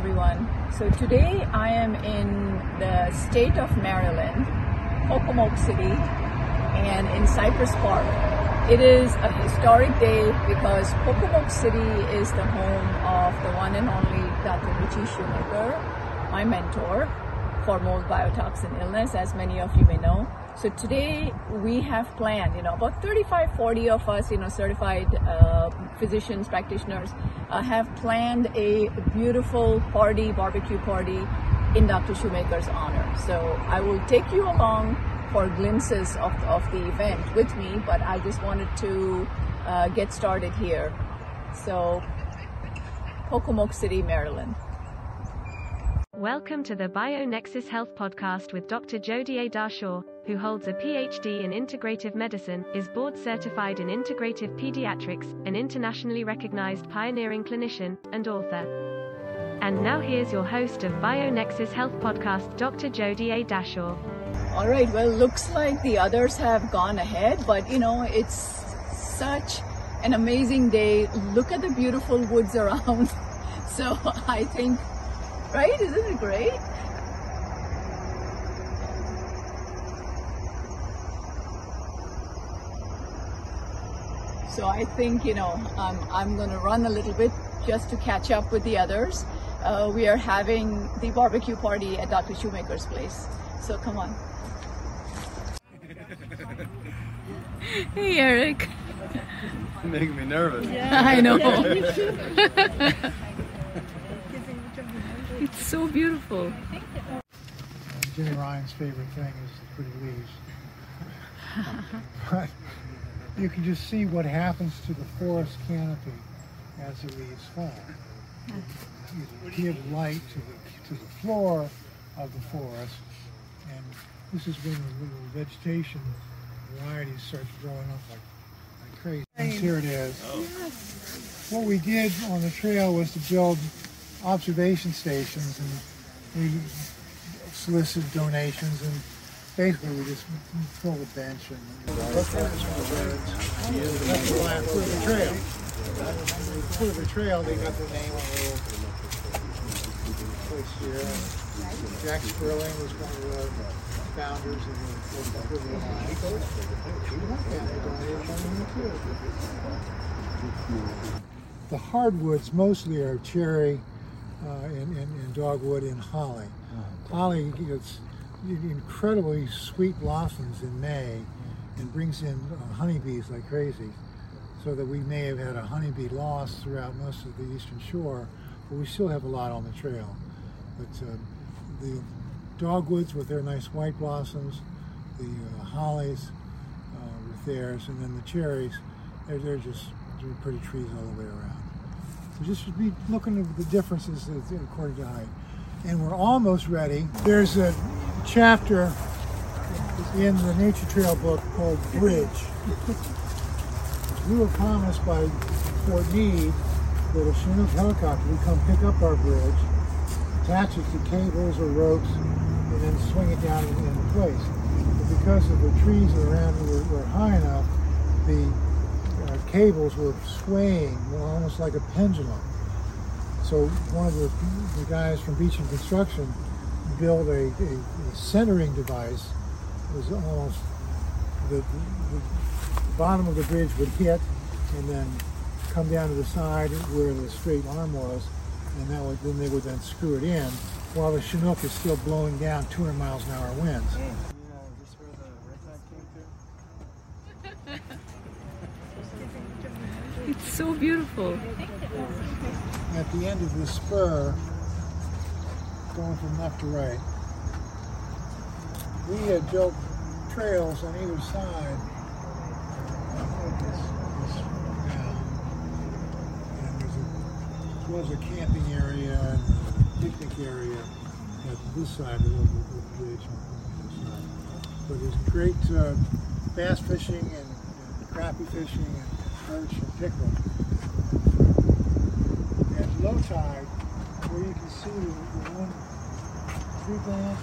everyone. So today I am in the state of Maryland, Pocomoke City, and in Cypress Park. It is a historic day because Pocomoke City is the home of the one and only Dr. Ritchie Shoemaker, my mentor for mold biotoxin illness, as many of you may know. So today we have planned, you know, about 35, 40 of us, you know, certified uh, physicians, practitioners, uh, have planned a beautiful party, barbecue party in Dr. Shoemaker's honor. So I will take you along for glimpses of, of the event with me, but I just wanted to uh, get started here. So, Pocomoke City, Maryland. Welcome to the BioNexus Health Podcast with Dr. Jodie A. Dashore, who holds a PhD in integrative medicine, is board certified in integrative pediatrics, an internationally recognized pioneering clinician, and author. And now here's your host of BioNexus Health Podcast, Dr. Jodie A. Dashore. All right, well, looks like the others have gone ahead, but you know, it's such an amazing day. Look at the beautiful woods around. So I think Right? Isn't it great? So I think, you know, um, I'm going to run a little bit just to catch up with the others. Uh, we are having the barbecue party at Dr. Shoemaker's place. So come on. hey, Eric. You're making me nervous. Yeah. I know. It's so beautiful. Jimmy Ryan's favorite thing is the pretty leaves. but you can just see what happens to the forest canopy as the leaves fall. You give light to the, to the floor of the forest, and this is when the vegetation varieties start growing up like, like crazy. And here it is. Oh. What we did on the trail was to build observation stations and we solicited donations and basically we just fill the bench and that's the last trail. Foot the trail, they got the name the place here. Jack Sperling was one of the founders of the River And they donated money too. The hardwoods mostly are cherry, uh, and, and, and, dogwood and holly. Oh, holly gets incredibly sweet blossoms in May and brings in uh, honeybees like crazy. So that we may have had a honeybee loss throughout most of the eastern shore, but we still have a lot on the trail. But uh, the dogwoods with their nice white blossoms, the uh, hollies uh, with theirs, and then the cherries, they're, they're just they're pretty trees all the way around. So just be looking at the differences according to height. And we're almost ready. There's a chapter in the Nature Trail book called Bridge. we were promised by Fort Meade that a Chinook helicopter would come pick up our bridge, attach it to cables or ropes, and then swing it down into place. But because of the trees around were, were high enough, the uh, cables were swaying almost like a pendulum. So one of the, the guys from Beecham Construction built a, a, a centering device. It was almost the, the, the, bottom of the bridge would hit and then come down to the side where the straight arm was, and that would, then they would then screw it in while the Chinook is still blowing down 200 miles an hour winds. Mm. It's so beautiful. At the end of the spur, going from left to right, we had built trails on either side. And was a camping area and a picnic area at this side of the bridge. But there's great uh, bass fishing and, and crappie fishing and perch and pickerel. At low tide, where you can see the one tree branch,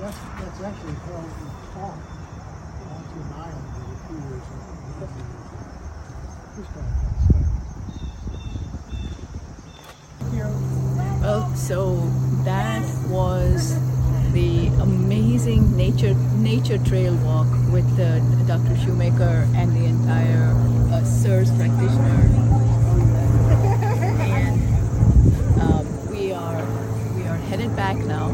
that's, that's actually held in park onto an island that appears in the Just kind of Well, so that was the amazing nature nature trail walk with uh, Dr. Shoemaker and the entire uh, CIRS practitioner. and um, we are we are headed back now.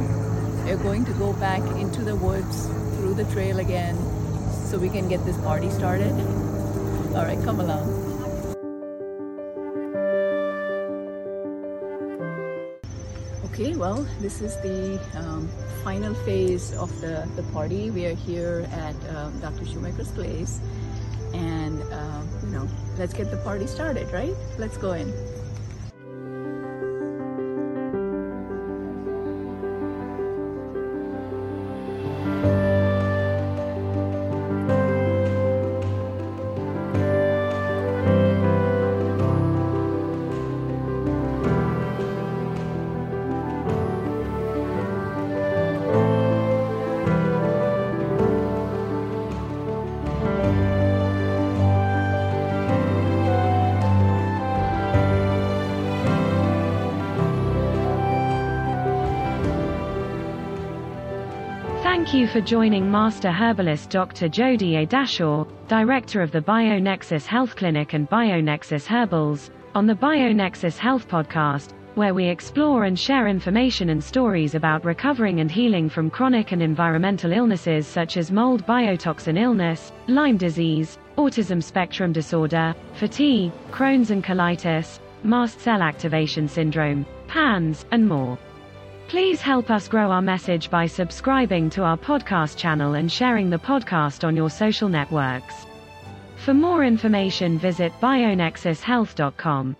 We're going to go back into the woods through the trail again so we can get this party started. All right, come along. Okay, well, this is the um, final phase of the, the party. We are here at um, Dr. Shoemaker's place, and uh, you know, let's get the party started, right? Let's go in. Thank you for joining Master Herbalist Dr. Jodie A. Dashore, Director of the BioNexus Health Clinic and BioNexus Herbals, on the BioNexus Health Podcast, where we explore and share information and stories about recovering and healing from chronic and environmental illnesses such as mold biotoxin illness, Lyme disease, autism spectrum disorder, fatigue, Crohn's and colitis, mast cell activation syndrome, PANS, and more. Please help us grow our message by subscribing to our podcast channel and sharing the podcast on your social networks. For more information, visit bionexushealth.com.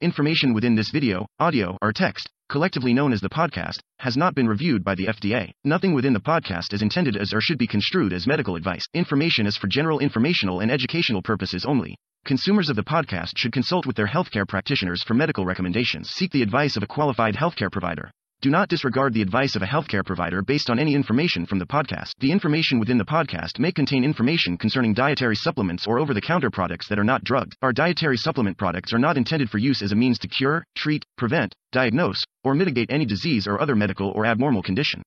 Information within this video, audio, or text, collectively known as the podcast, has not been reviewed by the FDA. Nothing within the podcast is intended as or should be construed as medical advice. Information is for general informational and educational purposes only. Consumers of the podcast should consult with their healthcare practitioners for medical recommendations. Seek the advice of a qualified healthcare provider. Do not disregard the advice of a healthcare provider based on any information from the podcast. The information within the podcast may contain information concerning dietary supplements or over the counter products that are not drugged. Our dietary supplement products are not intended for use as a means to cure, treat, prevent, diagnose, or mitigate any disease or other medical or abnormal condition.